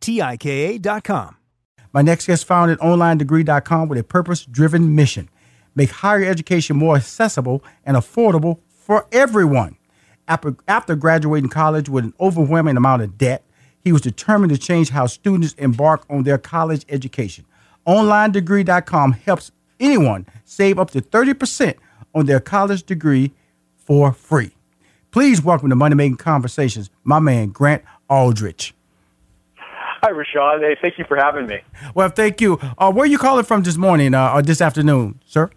T I K A.com. My next guest founded OnlineDegree.com with a purpose driven mission make higher education more accessible and affordable for everyone. After, after graduating college with an overwhelming amount of debt, he was determined to change how students embark on their college education. OnlineDegree.com helps anyone save up to 30% on their college degree for free. Please welcome to Money Making Conversations, my man, Grant Aldrich. Hi, Rushion. Hey, thank you for having me. Well, thank you. Uh, where are you calling from this morning uh, or this afternoon, sir?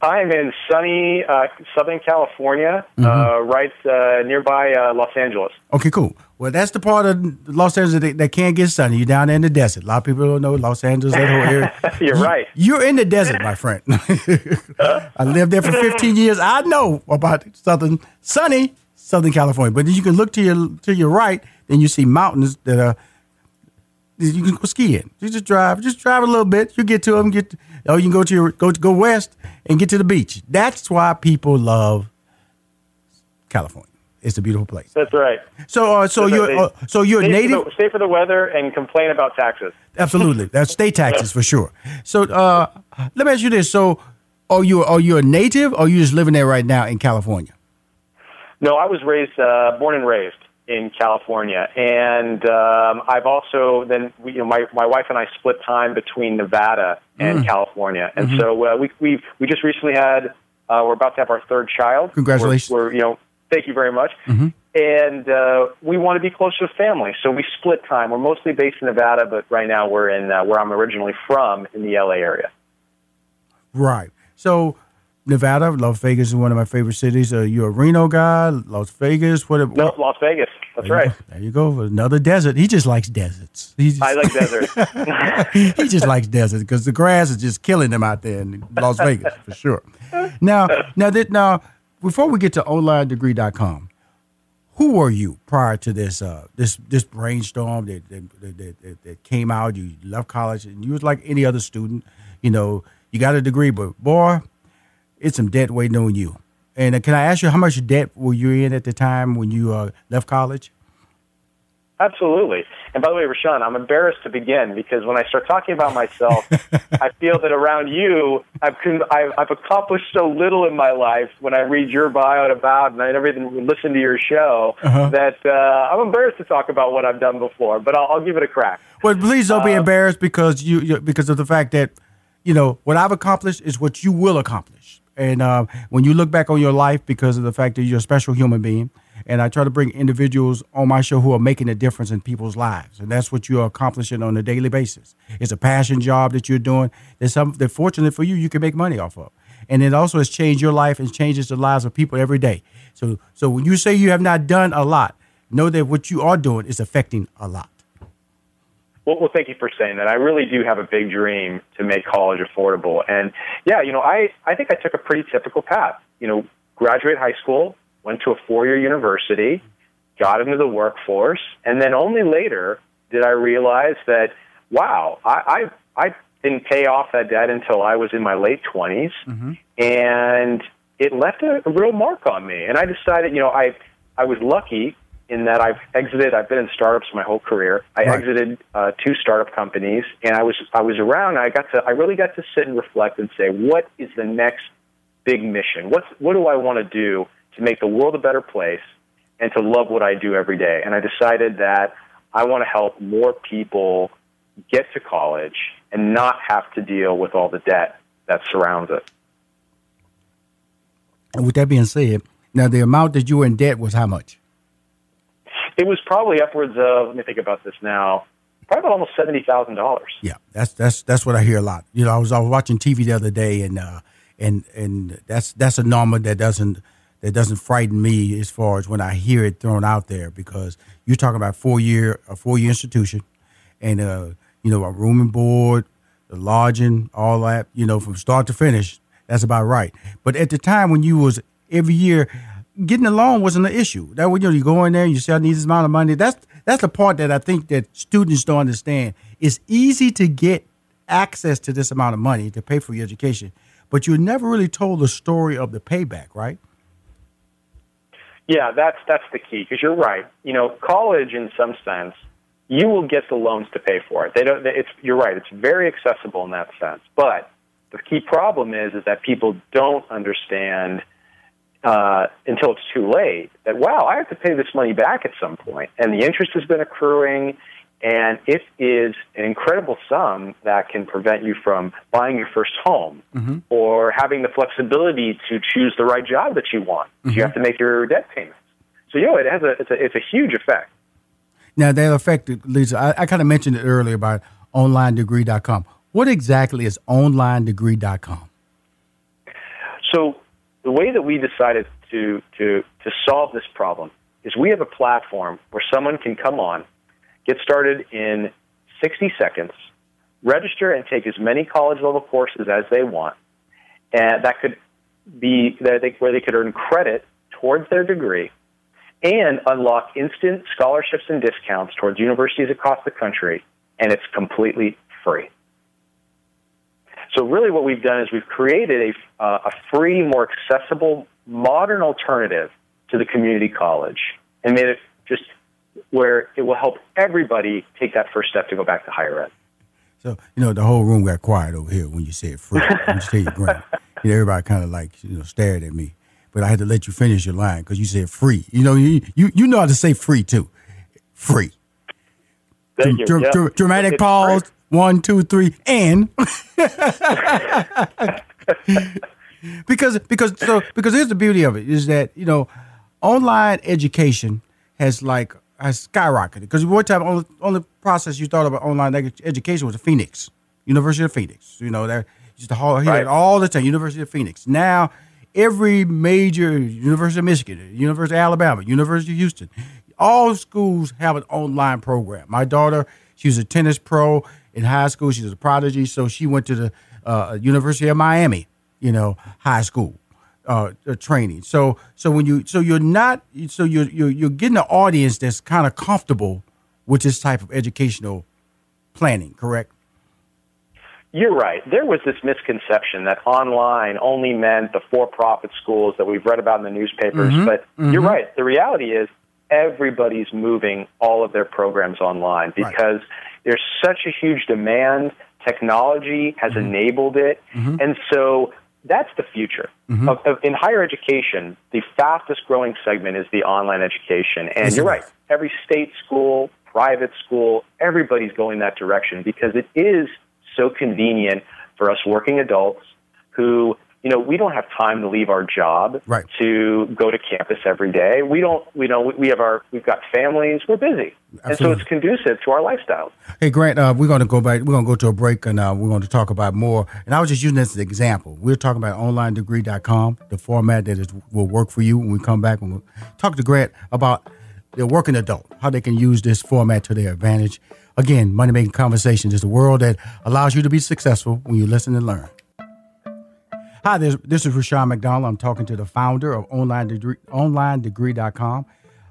I'm in sunny uh, Southern California, Mm-hmm. uh, right uh, nearby uh, Los Angeles. Okay, cool. Well, that's the part of Los Angeles that, that can't get sunny. You're down there in the desert. A lot of people don't know Los Angeles, that whole area. You're right. You're in the desert, my friend. I lived there for 15 years. I know about southern sunny Southern California. But then you can look to your to your right, then you see mountains that are you can go skiing. You just drive, just drive a little bit. You get to them. Get oh, you can go to your go go west and get to the beach. That's why people love California. It's a beautiful place. That's right. So, uh, so you're uh, so you're stay native. For the, stay for the weather and complain about taxes. Absolutely, that's state taxes for sure. So, uh, let me ask you this: So, are you are you a native, or are you just living there right now in California? No, I was raised, uh, born and raised in California, and um, I've also then we, you know my my wife and I split time between Nevada and Mm. California, and Mhm. so uh, we we we just recently had uh, we're about to have our third child. Congratulations. We're, we're you know thank you very much. Mhm. And uh, we want to be closer to family, so we split time. We're mostly based in Nevada, but right now we're in uh, where I'm originally from in the LA area. Right. So, Nevada, Las Vegas is one of my favorite cities. Are you a Reno guy? Las Vegas? What? No, Las Vegas. That's There right. There you go. Another desert. He just likes deserts. He just, I like deserts. he just likes deserts because the grass is just killing him out there in Las Vegas for sure. Now, now that now, before we get to onlinedegree.com, who were you prior to this uh, this this brainstorm that that, that, that that came out? You left college and you was like any other student, you know, you got a degree, but boy, it's some debt waiting on you. And uh, can I ask you how much debt were you in at the time when you uh, left college? Absolutely. And by the way, Rushion, I'm embarrassed to begin because when I start talking about myself, I feel that around you, I've, I've, I've accomplished so little in my life when I read your bio and about and I everything, listen to your show, Uh-huh. that uh, I'm embarrassed to talk about what I've done before, but I'll, I'll give it a crack. Well, please don't be Uh, embarrassed because you, you because of the fact that you know what I've accomplished is what you will accomplish. And uh, when you look back on your life, because of the fact that you're a special human being, and I try to bring individuals on my show who are making a difference in people's lives, and that's what you're accomplishing on a daily basis. It's a passion job that you're doing. There's something that, fortunately for you, you can make money off of, and it also has changed your life and changes the lives of people every day. So, so when you say you have not done a lot, know that what you are doing is affecting a lot. Well, well, thank you for saying that. I really do have a big dream to make college affordable. And yeah, you know, I, I think I took a pretty typical path. You know, graduate high school, went to a four year university, got into the workforce, and then only later did I realize that wow, I, I, I didn't pay off that debt until I was in my late 20s. Mm-hmm. And it left a, a real mark on me. And I decided, you know, I, I was lucky in that I've exited. I've been in startups my whole career. I Right. exited uh, two startup companies, and I was I was around. I got to I really got to sit and reflect and say, what is the next big mission? What's what do I want to do to make the world a better place and to love what I do every day? And I decided that I want to help more people get to college and not have to deal with all the debt that surrounds it. And with that being said, now the amount that you were in debt was how much? It was probably upwards of let me think about this now, probably about almost seventy thousand dollars. Yeah, that's that's that's what I hear a lot. You know, I was I was watching TV the other day, and uh, and and that's that's a number that doesn't that doesn't frighten me as far as when I hear it thrown out there because you're talking about four year a four year institution, and uh, you know a room and board, the lodging, all that. You know, from start to finish, that's about right. But at the time when you was every year. Getting a loan wasn't an issue. That when you, know, you go in there, you say I this amount of money. That's that's the part that I think that students don't understand. It's easy to get access to this amount of money to pay for your education, but you're never really told the story of the payback, right? Yeah, that's that's the key because you're right. You know, college in some sense, you will get the loans to pay for it. They don't. It's you're right. It's very accessible in that sense. But the key problem is is that people don't understand uh, until it's too late that wow, I have to pay this money back at some point, and the interest has been accruing, and it is an incredible sum that can prevent you from buying your first home or having the flexibility to choose the right job that you want. You have to make your debt payments. So you know, it has a it's a it's a huge effect. Now that affected Lisa. I, I kind of mentioned it earlier about onlinedegree.com. What exactly is onlinedegree.com? So the way that we decided to, to, to solve this problem is we have a platform where someone can come on, get started in 60 seconds, register and take as many college level courses as they want, and that could be that they, where they could earn credit towards their degree and unlock instant scholarships and discounts towards universities across the country, and it's completely free. So really, what we've done is we've created a, uh, a free, more accessible, modern alternative to the community college, and made it just where it will help everybody take that first step to go back to higher ed. So you know the whole room got quiet over here when you said free. when you said your grant, you know, everybody kind of like you know stared at me, but I had to let you finish your line because you said free. You know, you, you you know how to say free too, free. Thank you. Dr- Yep. dr- dramatic It's pause. free. One, two, three, and because because so because here's the beauty of it is that you know online education has like has skyrocketed. Because one time only only process you thought about online ed- education was the Phoenix University of Phoenix you know that used to hear Right. all the time University of Phoenix. Now every major University of Michigan University of Alabama University of Houston all schools have an online program. My daughter she's a tennis pro in high school she was a prodigy so she went to the uh, University of Miami you know, high school uh, uh, training. So so when you so you're not so you're you're, you're getting an audience that's kind of comfortable with this type of educational planning, correct? You're right. There was this misconception that online only meant the for-profit schools that we've read about in the newspapers. But you're right. The reality is everybody's moving all of their programs online because there's such a huge demand. Technology has mm-hmm. enabled it, mm-hmm. and so that's the future. Mm-hmm. Of, of, in higher education, the fastest growing segment is the online education. And Yes, you're right. Every state school, private school, everybody's going that direction because it is so convenient for us working adults who, you know, we don't have time to leave our job Right. to go to campus every day. We don't, we know, we have our, we've got families, we're busy. And so it's conducive to our lifestyles. Hey Grant, uh, we're going to go back. We're going to go to a break, and uh, we're going to talk about more. And I was just using this as an example. We're talking about onlinedegree.com, the format that is, will work for you when we come back. And we'll talk to Grant about the working adult, how they can use this format to their advantage. Again, money making conversations is a world that allows you to be successful when you listen and learn. Hi, this, this is Rushion McDonald. I'm talking to the founder of online degree, onlinedegree.com.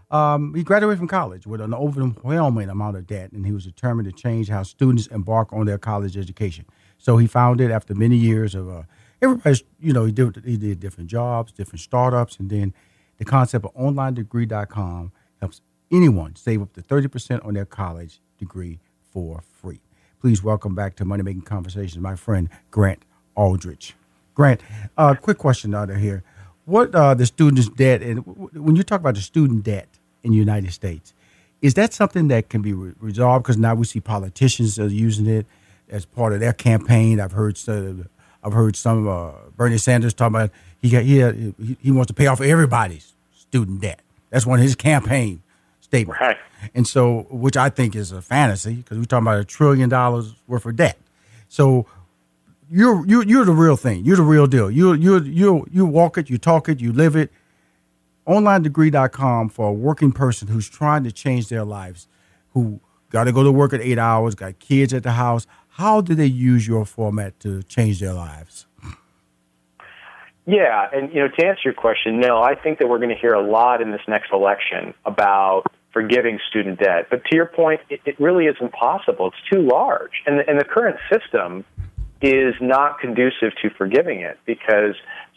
Um, he graduated from college with an overwhelming amount of debt, and he was determined to change how students embark on their college education. So he founded, after many years of uh, everybody's, you know, he did, he did different jobs, different startups, and then the concept of onlinedegree.com helps anyone save up to 30% on their college degree for free. Please welcome back to Money Making Conversations, my friend Grant Aldrich. Grant, uh, quick question out of here. What uh, the students' debt, and when you talk about the student debt, in the United States. Is that something that can be re- resolved? Because now we see politicians are using it as part of their campaign. I've heard some, I've heard some uh, Bernie Sanders talking about he got, he, he wants to pay off everybody's student debt. That's one of his campaign statements. Right. And so, which I think is a fantasy because we're talking about a trillion dollars worth of debt. So you're you're you're the real thing. You're the real deal. You you you you walk it, you talk it, you live it onlinedegree.com for a working person who's trying to change their lives, who got to go to work at eight hours, got kids at the house. How do they use your format to change their lives? Yeah, and you know, to answer your question, no, I think that we're going to hear a lot in this next election about forgiving student debt. But to your point, it, it really isn't possible. It's too large, and the, and the current system is not conducive to forgiving it because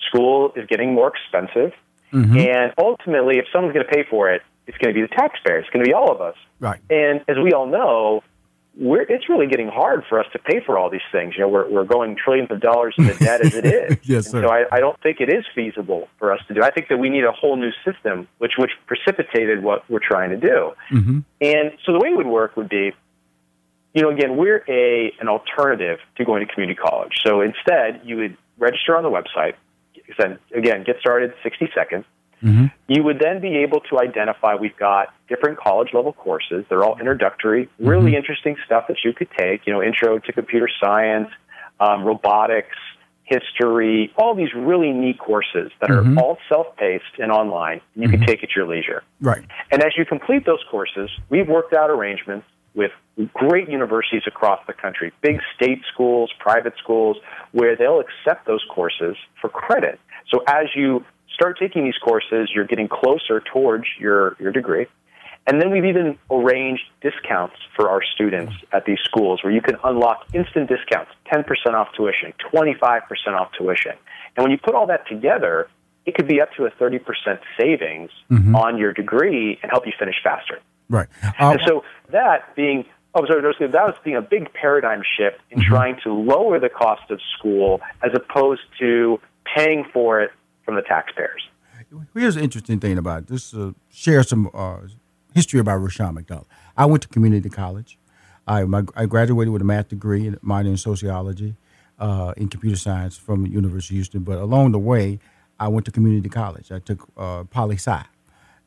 school is getting more expensive. Mm-hmm. And ultimately, if someone's going to pay for it, it's going to be the taxpayer. It's going to be all of us. Right. And as we all know, we're, it's really getting hard for us to pay for all these things. You know, we're, we're going trillions of dollars into debt as it is. yes, sir. so I, I don't think it is feasible for us to do. I think that we need a whole new system, which which precipitated what we're trying to do. Mm-hmm. And so the way it would work would be, you know, again, we're a an alternative to going to community college. So instead, you would register on the website again, get started 60 seconds. Mm-hmm. You would then be able to identify we've got different college level courses. They're all introductory, really mm-hmm. interesting stuff that you could take, you know, intro to computer science, um, robotics, history, all these really neat courses that are mm-hmm. all self paced and online. You can mm-hmm. take at your leisure. Right. And as you complete those courses, we've worked out arrangements with great universities across the country, big state schools, private schools, where they'll accept those courses for credit. So as you start taking these courses, you're getting closer towards your, your degree. And then we've even arranged discounts for our students at these schools where you can unlock instant discounts 10% off tuition, 25% off tuition. And when you put all that together, it could be up to a 30% savings mm-hmm. on your degree and help you finish faster. Right. Uh, and so that being oh sorry, that was being a big paradigm shift in mm-hmm. trying to lower the cost of school as opposed to paying for it from the taxpayers. Here's an interesting thing about it. This uh, share some uh, history about Rushion McDonald. I went to community college. I, my, I graduated with a math degree minor in sociology, uh, in computer science from the University of Houston. But along the way, I went to community college. I took uh, poli sci,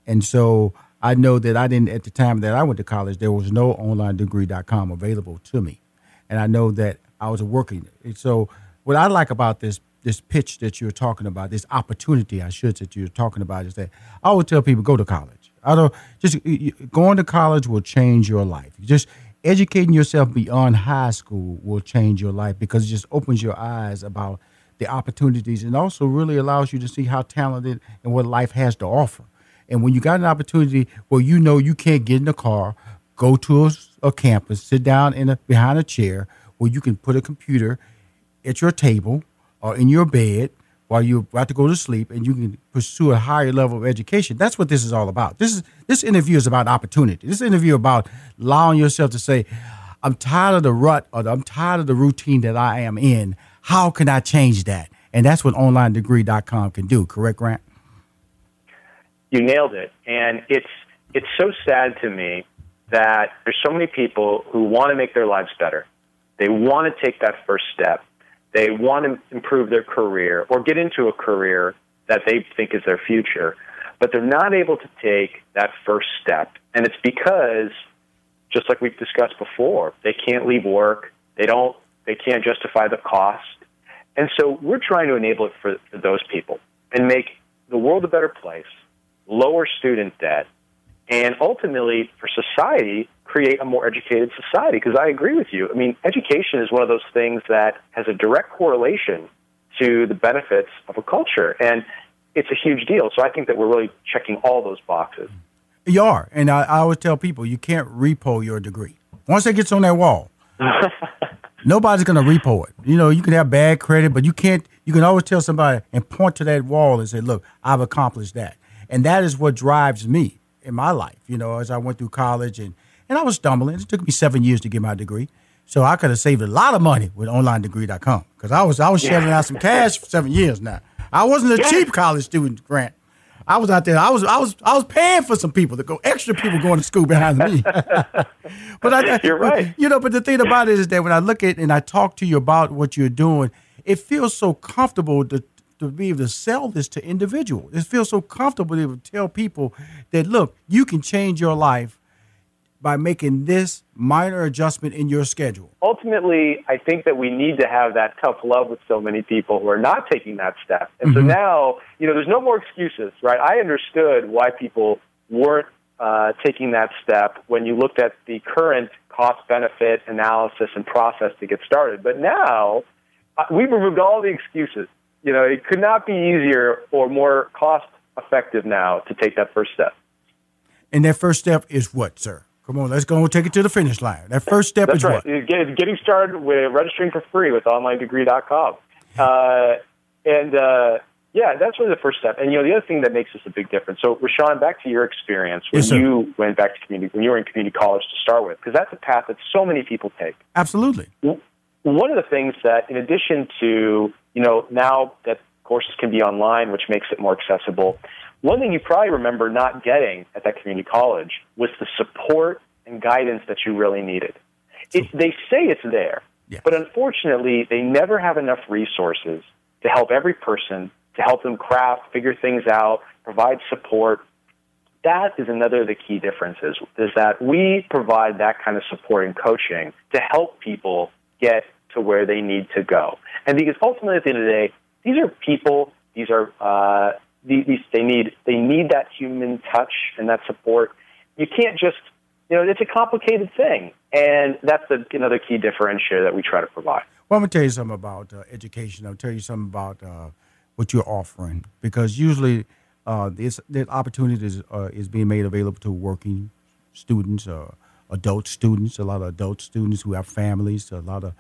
and so I know that I didn't at the time that I went to college. There was no onlinedegree.com available to me, and I know that I was working. So what I like about this this pitch that you're talking about, this opportunity, I should that you're talking about, is that I would tell people go to college. I don't just going to college will change your life. Just educating yourself beyond high school will change your life because it just opens your eyes about the opportunities and also really allows you to see how talented and what life has to offer. And when you got an opportunity where you know you can't get in a car, go to a, a campus, sit down in a, behind a chair where you can put a computer at your table or in your bed while you're about to go to sleep and you can pursue a higher level of education. That's what this is all about. This is this interview is about opportunity. This interview about allowing yourself to say, I'm tired of the rut or I'm tired of the routine that I am in. How can I change that? And that's what onlinedegree.com can do, correct, Grant? You nailed it. And it's it's so sad to me that there's so many people who want to make their lives better. They want to take that first step. They want to improve their career or get into a career that they think is their future, but they're not able to take that first step. And it's because just like we've discussed before, they can't leave work. They don't they can't justify the cost. And so we're trying to enable it for, for those people and make the world a better place lower student debt, and ultimately for society, create a more educated society. Because I agree with you. I mean, education is one of those things that has a direct correlation to the benefits of a culture. And it's a huge deal. So I think that we're really checking all those boxes. You are, and I, I always tell people you can't repo your degree. Once it gets on that wall, nobody's gonna repo it. You know, you can have bad credit, but you can't. You can always tell somebody and point to that wall and say, "Look, I've accomplished that," and that is what drives me in my life. You know, as I went through college and and I was stumbling. It took me seven years to get my degree. So I could have saved a lot of money with onlinedegree.com because I was I was shelling out some cash for seven years now. I wasn't a cheap college student, Grant. I was out there. I was I was I was paying for some people to go extra people going to school behind me. but I, you're right. You know, but the thing about it is that when I look at and I talk to you about what you're doing, it feels so comfortable to to be able to sell this to individuals. It feels so comfortable to tell people that look, you can change your life by making this minor adjustment in your schedule? Ultimately, I think that we need to have that tough love with so many people who are not taking that step. And mm-hmm. so now, you know, there's no more excuses, right? I understood why people weren't uh, taking that step when you looked at the current cost benefit analysis and process to get started. But now, uh, we've removed all the excuses. You know, it could not be easier or more cost effective now to take that first step. And that first step is what, sir? Come on, let's go and take it to the finish line. That first step That's is right. what? Get, getting started with registering for free with onlinedegree.com. Uh, and uh, yeah, that's really the first step. And you know, the other thing that makes this a big difference. So, Rushion, back to your experience when yes, you went back to community, when you were in community college to start with, because that's a path that so many people take. Absolutely. One of the things that, in addition to you know, now that courses can be online, which makes it more accessible. One thing you probably remember not getting at that community college was the support and guidance that you really needed. It, they say it's there, yeah. but unfortunately, they never have enough resources to help every person, to help them craft, figure things out, provide support. That is another of the key differences, is that we provide that kind of support and coaching to help people get to where they need to go. And because ultimately, at the end of the day, these are people. These are uh, these, they need they need that human touch and that support. You can't just you know it's a complicated thing, and that's the, another key differentiator that we try to provide. Well, I'm gonna tell you something about uh, education. I'll tell you something about uh, what you're offering because usually uh, this, this opportunity is, uh, is being made available to working students, uh, adult students, a lot of adult students who have families, a lot of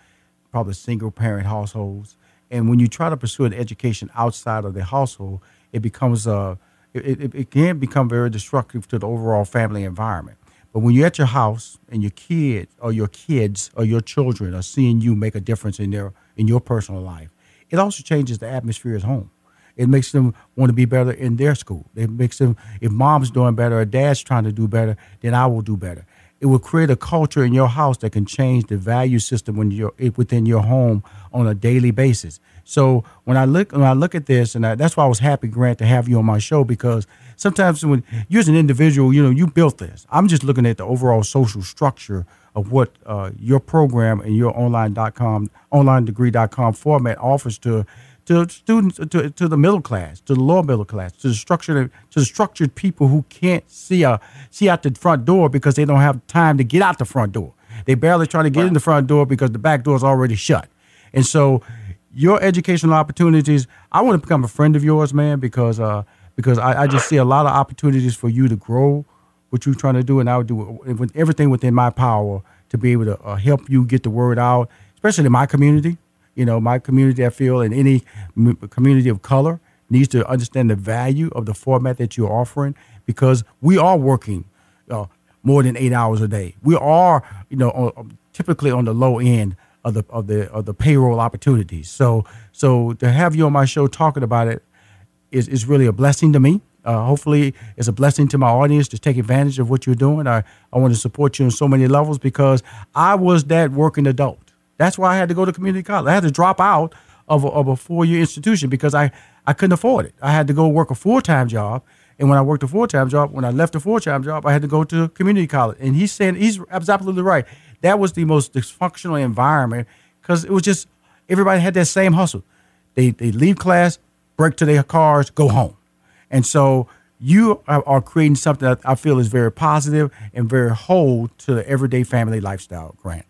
probably single parent households. And when you try to pursue an education outside of the household, it becomes a it, it, it can become very destructive to the overall family environment. But when you're at your house and your kid or your kids or your children are seeing you make a difference in their in your personal life, it also changes the atmosphere at home. It makes them want to be better in their school. It makes them if mom's doing better or dad's trying to do better, then I will do better it will create a culture in your house that can change the value system when you're within your home on a daily basis. So when I look when I look at this, and I, that's why I was happy, Grant, to have you on my show because sometimes when you as an individual, you know, you built this. I'm just looking at the overall social structure of what uh, your program and your online.com, onlinedegree.com format offers to to students, to, to the middle class, to the lower middle class, to the structured, to the structured people who can't see a, see out the front door because they don't have time to get out the front door. They barely try to get in the front door because the back door is already shut. And so, your educational opportunities. I want to become a friend of yours, man, because uh, because I, I just see a lot of opportunities for you to grow what you're trying to do, and I would do with everything within my power to be able to uh, help you get the word out, especially in my community you know, my community, I feel, and any community of color needs to understand the value of the format that you're offering because we are working uh, more than eight hours a day. We are, you know, on, typically on the low end of the of the of the payroll opportunities. So so to have you on my show talking about it is is really a blessing to me. Uh, hopefully, it's a blessing to my audience to take advantage of what you're doing. I, I want to support you on so many levels because I was that working adult. That's why I had to go to community college. I had to drop out of a, of a four year institution because I, I couldn't afford it. I had to go work a full time job. And when I worked a full time job, when I left a full time job, I had to go to community college. And he's saying, he's absolutely right. That was the most dysfunctional environment because it was just everybody had that same hustle. They, they leave class, break to their cars, go home. And so you are, are creating something that I feel is very positive and very whole to the everyday family lifestyle, Grant.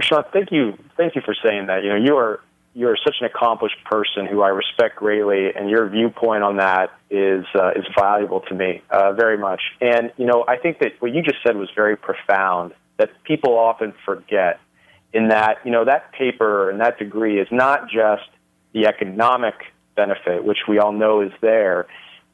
Sean, thank you, thank you for saying that. You know, you are you're such an accomplished person who I respect greatly, and your viewpoint on that is uh, is valuable to me uh, very much. And you know, I think that what you just said was very profound. That people often forget in that you know that paper and that degree is not just the economic benefit, which we all know is there.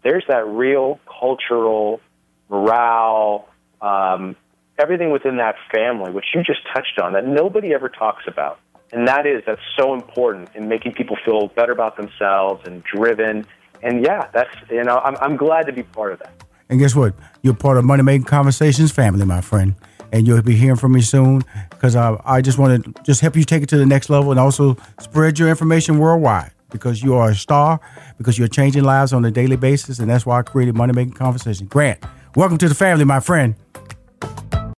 There's that real cultural morale, um, everything within that family, which you just touched on, that nobody ever talks about. And that is, that's so important in making people feel better about themselves and driven. And yeah, that's, you know, I'm, I'm glad to be part of that. And guess what? You're part of Money Making Conversations family, my friend. And you'll be hearing from me soon because uh, I just want to just help you take it to the next level and also spread your information worldwide because you are a star, because you're changing lives on a daily basis. And that's why I created Money Making Conversations. Grant, welcome to the family, my friend.